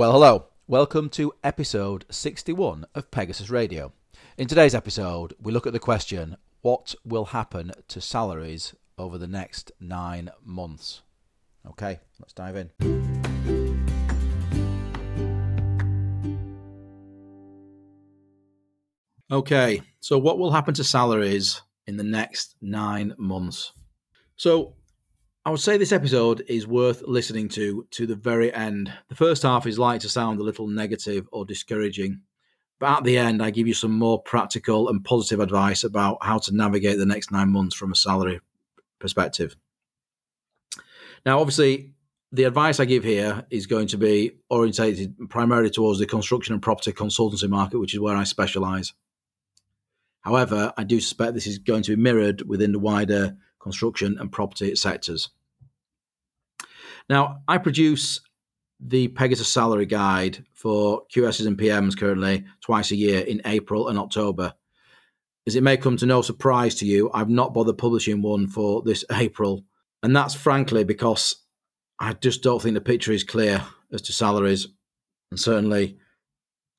Well, hello. Welcome to episode 61 of Pegasus Radio. In today's episode, we look at the question what will happen to salaries over the next nine months? Okay, let's dive in. Okay, so what will happen to salaries in the next nine months? So, I would say this episode is worth listening to to the very end. The first half is likely to sound a little negative or discouraging, but at the end, I give you some more practical and positive advice about how to navigate the next nine months from a salary perspective. Now, obviously, the advice I give here is going to be orientated primarily towards the construction and property consultancy market, which is where I specialize. However, I do suspect this is going to be mirrored within the wider construction and property sectors. Now, I produce the Pegasus salary guide for QSs and PMs currently twice a year in April and October. As it may come to no surprise to you, I've not bothered publishing one for this April. And that's frankly because I just don't think the picture is clear as to salaries. And certainly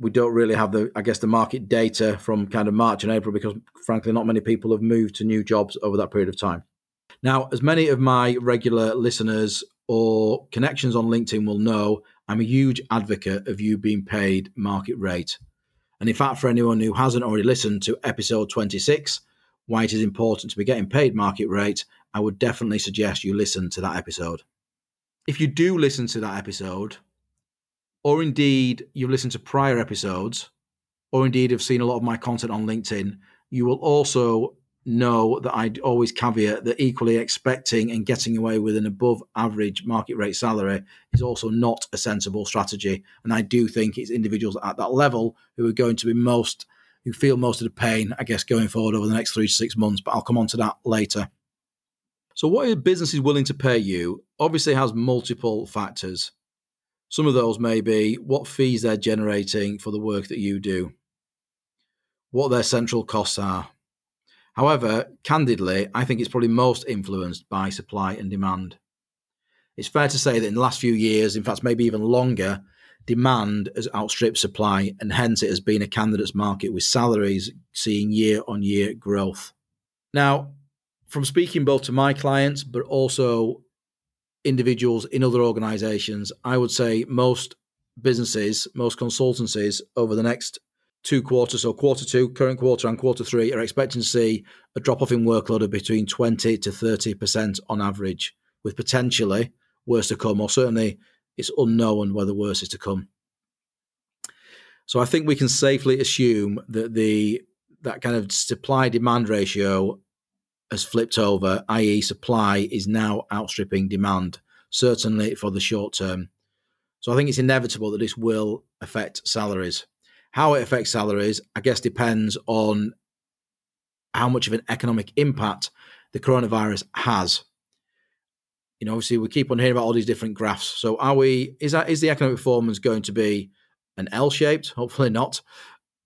we don't really have the, I guess, the market data from kind of March and April because, frankly, not many people have moved to new jobs over that period of time. Now, as many of my regular listeners or connections on LinkedIn will know, I'm a huge advocate of you being paid market rate. And in fact, for anyone who hasn't already listened to episode 26, why it is important to be getting paid market rate, I would definitely suggest you listen to that episode. If you do listen to that episode, or indeed you've listened to prior episodes, or indeed have seen a lot of my content on LinkedIn, you will also know that I'd always caveat that equally expecting and getting away with an above average market rate salary is also not a sensible strategy. And I do think it's individuals at that level who are going to be most, who feel most of the pain, I guess, going forward over the next three to six months. But I'll come on to that later. So, what a business is willing to pay you obviously has multiple factors. Some of those may be what fees they're generating for the work that you do, what their central costs are. However, candidly, I think it's probably most influenced by supply and demand. It's fair to say that in the last few years, in fact, maybe even longer, demand has outstripped supply, and hence it has been a candidates market with salaries seeing year on year growth. Now, from speaking both to my clients, but also individuals in other organizations, I would say most businesses, most consultancies over the next two quarters, so quarter two, current quarter, and quarter three, are expecting to see a drop off in workload of between 20 to 30% on average, with potentially worse to come, or certainly it's unknown whether worse is to come. So I think we can safely assume that the that kind of supply demand ratio has flipped over, i.e., supply is now outstripping demand, certainly for the short term. So I think it's inevitable that this will affect salaries. How it affects salaries, I guess, depends on how much of an economic impact the coronavirus has. You know, obviously, we keep on hearing about all these different graphs. So, are we? Is that is the economic performance going to be an L-shaped? Hopefully not.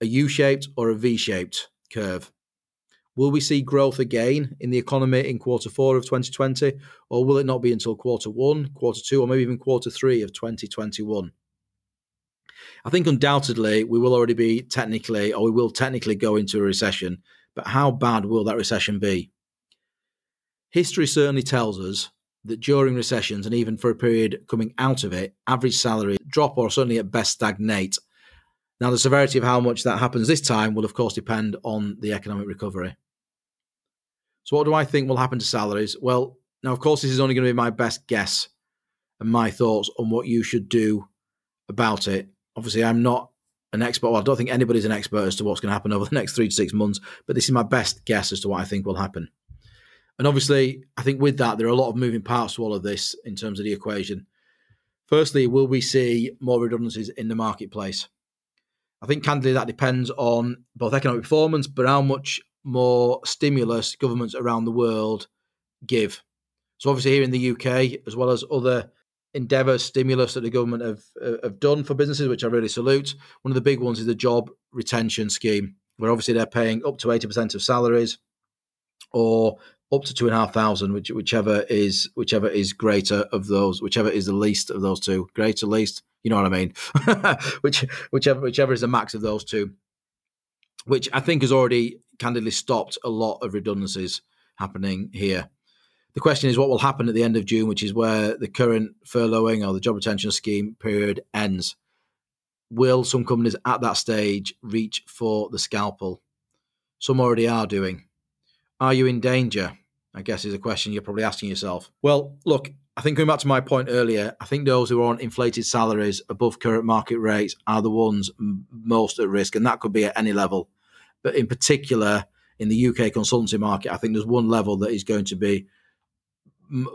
A U-shaped or a V-shaped curve? Will we see growth again in the economy in quarter four of 2020, or will it not be until quarter one, quarter two, or maybe even quarter three of 2021? I think undoubtedly we will already be technically, or we will technically go into a recession, but how bad will that recession be? History certainly tells us that during recessions and even for a period coming out of it, average salaries drop or certainly at best stagnate. Now, the severity of how much that happens this time will, of course, depend on the economic recovery. So, what do I think will happen to salaries? Well, now, of course, this is only going to be my best guess and my thoughts on what you should do about it. Obviously, I'm not an expert. Well, I don't think anybody's an expert as to what's going to happen over the next three to six months, but this is my best guess as to what I think will happen. And obviously, I think with that, there are a lot of moving parts to all of this in terms of the equation. Firstly, will we see more redundancies in the marketplace? I think candidly that depends on both economic performance, but how much more stimulus governments around the world give. So obviously here in the UK, as well as other endeavour stimulus that the government have uh, have done for businesses, which I really salute. One of the big ones is the job retention scheme, where obviously they're paying up to eighty percent of salaries or up to two and a half thousand, which, whichever is whichever is greater of those, whichever is the least of those two, greater least. You know what I mean? which whichever whichever is the max of those two, which I think has already candidly stopped a lot of redundancies happening here. The question is what will happen at the end of June, which is where the current furloughing or the job retention scheme period ends. Will some companies at that stage reach for the scalpel? Some already are doing. Are you in danger? I guess is a question you're probably asking yourself. Well, look, I think going back to my point earlier, I think those who are on inflated salaries above current market rates are the ones most at risk, and that could be at any level. But in particular, in the UK consultancy market, I think there's one level that is going to be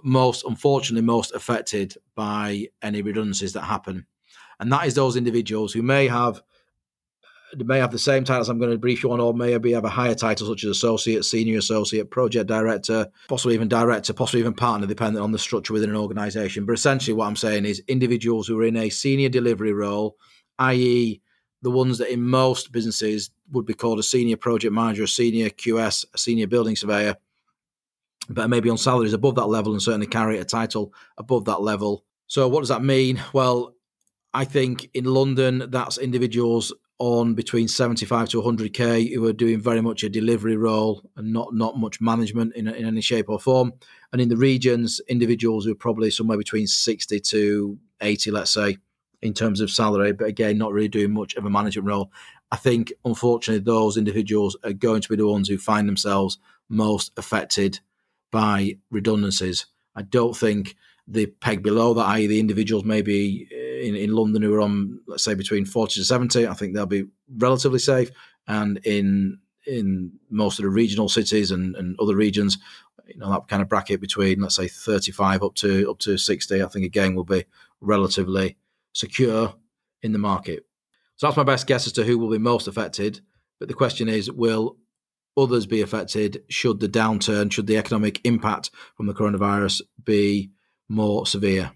most, unfortunately, most affected by any redundancies that happen, and that is those individuals who may have may have the same titles I'm going to brief you on, or maybe have a higher title such as associate, senior associate, project director, possibly even director, possibly even partner, depending on the structure within an organization. But essentially, what I'm saying is individuals who are in a senior delivery role, i.e., the ones that in most businesses would be called a senior project manager, a senior QS, a senior building surveyor, but maybe on salaries above that level and certainly carry a title above that level. So, what does that mean? Well, I think in London, that's individuals on between 75 to 100k who are doing very much a delivery role and not not much management in, in any shape or form and in the regions individuals who are probably somewhere between 60 to 80 let's say in terms of salary but again not really doing much of a management role i think unfortunately those individuals are going to be the ones who find themselves most affected by redundancies i don't think the peg below that i.e. the individuals maybe uh, in, in London who are on, let's say, between 40 to 70, I think they'll be relatively safe. And in in most of the regional cities and, and other regions, you know, that kind of bracket between, let's say, 35 up to up to 60, I think again will be relatively secure in the market. So that's my best guess as to who will be most affected. But the question is, will others be affected should the downturn, should the economic impact from the coronavirus be more severe?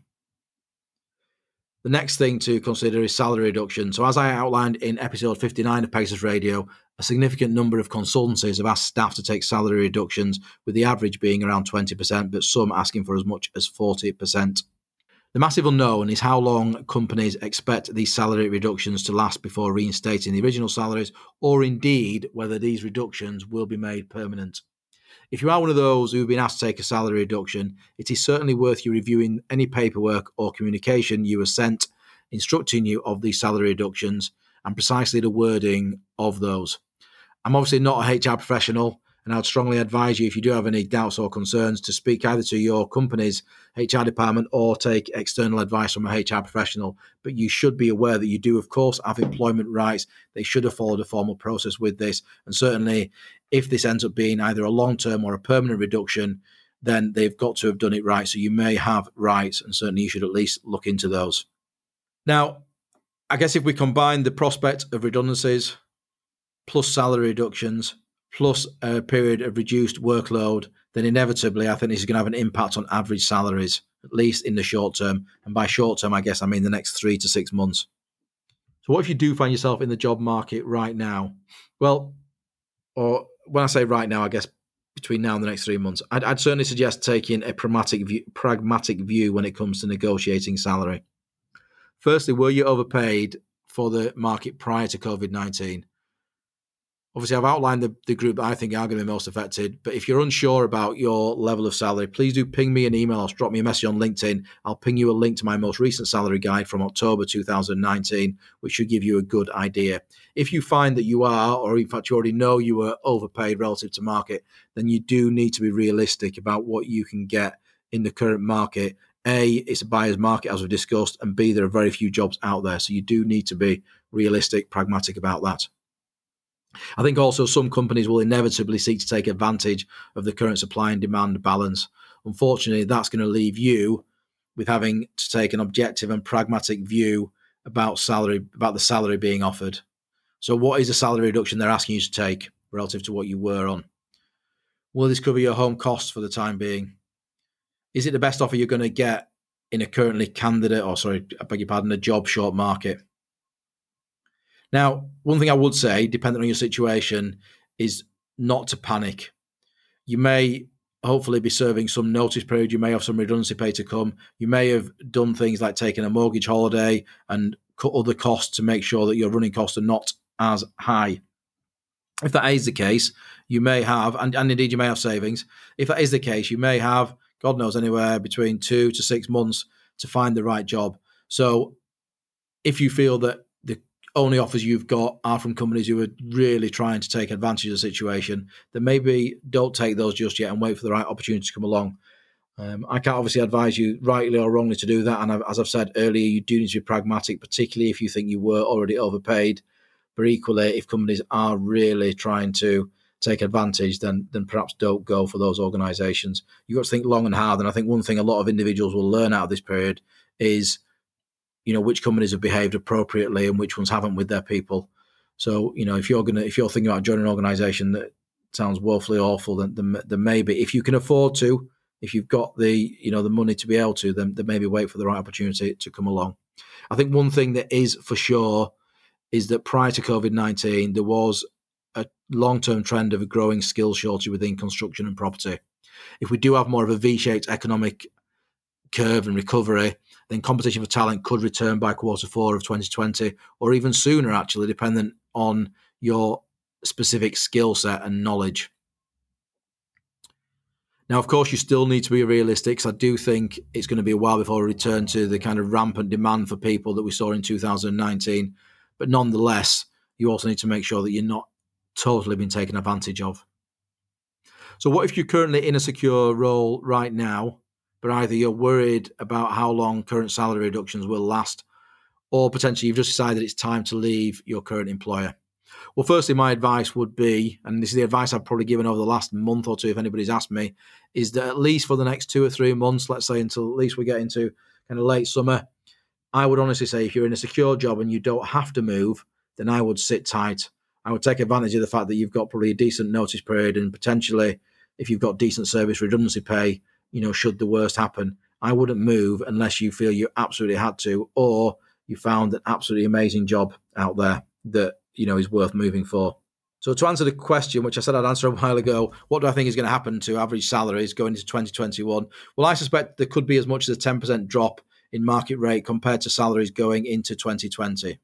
The next thing to consider is salary reduction. So, as I outlined in episode 59 of Pegasus Radio, a significant number of consultancies have asked staff to take salary reductions, with the average being around 20%, but some asking for as much as 40%. The massive unknown is how long companies expect these salary reductions to last before reinstating the original salaries, or indeed whether these reductions will be made permanent. If you are one of those who've been asked to take a salary reduction, it is certainly worth you reviewing any paperwork or communication you were sent instructing you of these salary reductions and precisely the wording of those. I'm obviously not a HR professional, and I would strongly advise you, if you do have any doubts or concerns, to speak either to your company's HR department or take external advice from a HR professional. But you should be aware that you do, of course, have employment rights. They should have followed a formal process with this. And certainly, if this ends up being either a long term or a permanent reduction, then they've got to have done it right. So you may have rights, and certainly you should at least look into those. Now, I guess if we combine the prospect of redundancies plus salary reductions plus a period of reduced workload, then inevitably I think this is going to have an impact on average salaries, at least in the short term. And by short term, I guess I mean the next three to six months. So, what if you do find yourself in the job market right now? Well, or when I say right now, I guess between now and the next three months, I'd, I'd certainly suggest taking a pragmatic view, pragmatic view when it comes to negotiating salary. Firstly, were you overpaid for the market prior to COVID 19? Obviously, I've outlined the, the group that I think are going to be most affected. But if you're unsure about your level of salary, please do ping me an email or drop me a message on LinkedIn. I'll ping you a link to my most recent salary guide from October 2019, which should give you a good idea. If you find that you are, or in fact, you already know you were overpaid relative to market, then you do need to be realistic about what you can get in the current market. A, it's a buyer's market, as we've discussed, and B, there are very few jobs out there. So you do need to be realistic, pragmatic about that. I think also some companies will inevitably seek to take advantage of the current supply and demand balance. Unfortunately, that's going to leave you with having to take an objective and pragmatic view about salary about the salary being offered. So what is the salary reduction they're asking you to take relative to what you were on? Will this cover your home costs for the time being? Is it the best offer you're going to get in a currently candidate or sorry, I beg your pardon, a job short market? Now, one thing I would say, depending on your situation, is not to panic. you may hopefully be serving some notice period. You may have some redundancy pay to come. You may have done things like taking a mortgage holiday and cut other costs to make sure that your running costs are not as high. If that is the case, you may have, and, and indeed you may have savings. If that is the case, you may have, God knows, anywhere between two to six months to find the right job. So if you feel that only offers you've got are from companies who are really trying to take advantage of the situation, then maybe don't take those just yet and wait for the right opportunity to come along. Um, I can't obviously advise you rightly or wrongly to do that. And as I've said earlier, you do need to be pragmatic, particularly if you think you were already overpaid. But equally, if companies are really trying to take advantage, then then perhaps don't go for those organisations. You've got to think long and hard. And I think one thing a lot of individuals will learn out of this period is, you know, which companies have behaved appropriately and which ones haven't with their people. So, you know, if you're gonna if you're thinking about joining an organisation that sounds woefully awful, then, then, then maybe if you can afford to, if you've got the you know the money to be able to, then, then maybe wait for the right opportunity to come along. I think one thing that is for sure is that prior to COVID 19, there was a long term trend of a growing skill shortage within construction and property. If we do have more of a V shaped economic curve and recovery, then competition for talent could return by quarter four of 2020 or even sooner, actually, dependent on your specific skill set and knowledge. Now, of course, you still need to be realistic I do think it's going to be a while before we return to the kind of rampant demand for people that we saw in 2019 but nonetheless, you also need to make sure that you're not totally being taken advantage of. So, what if you're currently in a secure role right now, but either you're worried about how long current salary reductions will last, or potentially you've just decided it's time to leave your current employer? Well, firstly, my advice would be, and this is the advice I've probably given over the last month or two, if anybody's asked me, is that at least for the next two or three months, let's say until at least we get into kind of late summer, I would honestly say if you're in a secure job and you don't have to move, then I would sit tight. I would take advantage of the fact that you've got probably a decent notice period and potentially, if you've got decent service redundancy pay, you know, should the worst happen, I wouldn't move unless you feel you absolutely had to, or you found an absolutely amazing job out there that you know is worth moving for. So to answer the question, which I said I'd answer a while ago, what do I think is going to happen to average salaries going into 2021? Well, I suspect there could be as much as a 10% drop in market rate compared to salaries going into 2020.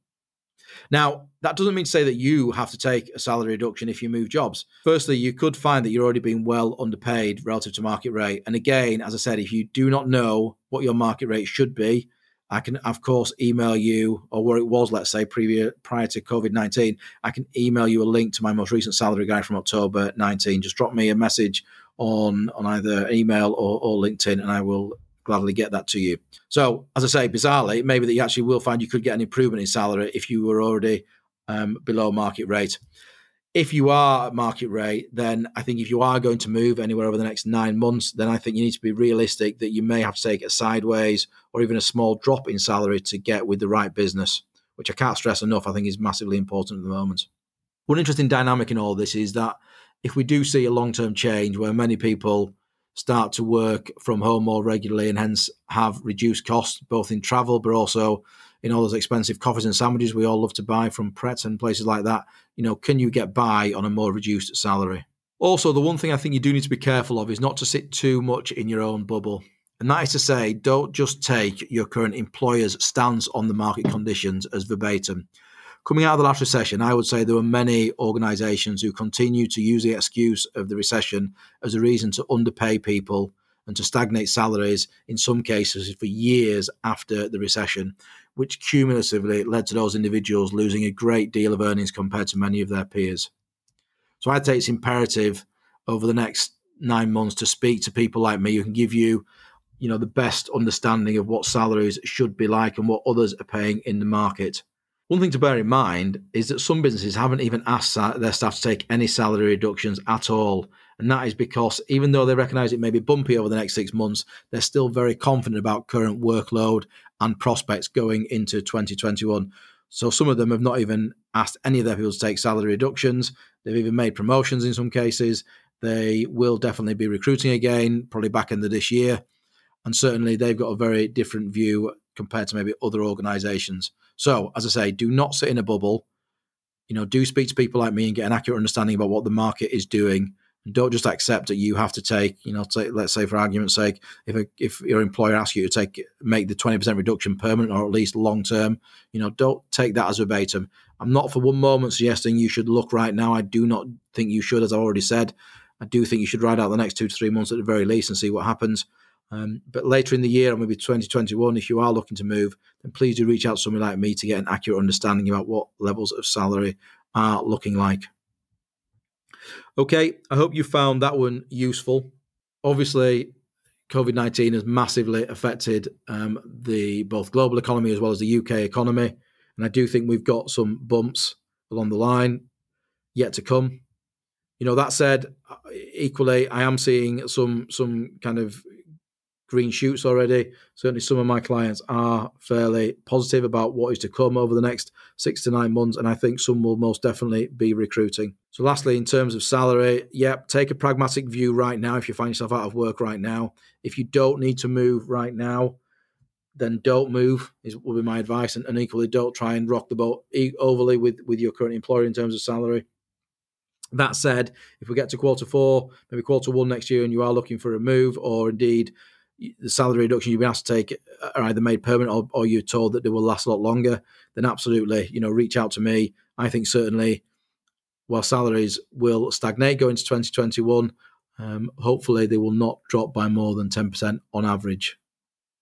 Now, that doesn't mean to say that you have to take a salary reduction if you move jobs. Firstly, you could find that you're already being well underpaid relative to market rate. And again, as I said, if you do not know what your market rate should be, I can, of course, email you, or where it was, let's say, previous, prior to COVID 19, I can email you a link to my most recent salary guide from October 19. Just drop me a message on, on either email or, or LinkedIn, and I will gladly get that to you. So, as I say, bizarrely, maybe that you actually will find you could get an improvement in salary if you were already um, below market rate. If you are at market rate, then I think if you are going to move anywhere over the next nine months, then I think you need to be realistic that you may have to take a sideways or even a small drop in salary to get with the right business, which I can't stress enough, I think is massively important at the moment. One interesting dynamic in all this is that if we do see a long term change where many people start to work from home more regularly and hence have reduced costs both in travel but also in all those expensive coffees and sandwiches we all love to buy from Pret and places like that. You know, can you get by on a more reduced salary? Also, the one thing I think you do need to be careful of is not to sit too much in your own bubble. And that is to say, don't just take your current employer's stance on the market conditions as verbatim. Coming out of the last recession, I would say there were many organisations who continued to use the excuse of the recession as a reason to underpay people and to stagnate salaries in some cases for years after the recession, which cumulatively led to those individuals losing a great deal of earnings compared to many of their peers. So I'd say it's imperative over the next nine months to speak to people like me who can give you, you know, the best understanding of what salaries should be like and what others are paying in the market. One thing to bear in mind is that some businesses haven't even asked their staff to take any salary reductions at all. And that is because even though they recognize it may be bumpy over the next six months, they're still very confident about current workload and prospects going into 2021. So some of them have not even asked any of their people to take salary reductions. They've even made promotions in some cases. They will definitely be recruiting again, probably back into this year. And certainly they've got a very different view compared to maybe other organizations. So, as I say, do not sit in a bubble. You know, do speak to people like me and get an accurate understanding about what the market is doing don't just accept that you have to take, you know, take, let's say for argument's sake, if a, if your employer asks you to take make the twenty percent reduction permanent or at least long term, you know, don't take that as verbatim. I'm not for one moment suggesting you should look right now. I do not think you should, as I've already said. I do think you should ride out the next two to three months at the very least and see what happens. Um, but later in the year, or maybe 2021, if you are looking to move, then please do reach out to somebody like me to get an accurate understanding about what levels of salary are looking like. Okay, I hope you found that one useful. Obviously, COVID 19 has massively affected um, the both global economy as well as the UK economy. And I do think we've got some bumps along the line yet to come. You know, that said, equally, I am seeing some some kind of green shoots already. Certainly, some of my clients are fairly positive about what is to come over the next six to nine months, and I think some will most definitely be recruiting. So, lastly, in terms of salary, yep, take a pragmatic view right now if you find yourself out of work right now. If you don't need to move right now, then don't move is will be my advice, and, and equally don't try and rock the boat overly with with your current employer in terms of salary. That said, if we get to quarter four, maybe quarter one next year, and you are looking for a move, or indeed the salary reduction you've been asked to take are either made permanent or, or you're told that they will last a lot longer, then absolutely, you know, reach out to me. I think certainly while salaries will stagnate going into 2021, um, hopefully they will not drop by more than 10% on average.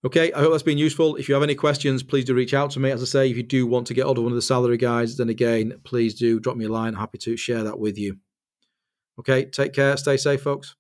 Okay, I hope that's been useful. If you have any questions, please do reach out to me. As I say, if you do want to get hold of one of the salary guides, then again, please do drop me a line. Happy to share that with you. Okay, take care. Stay safe, folks.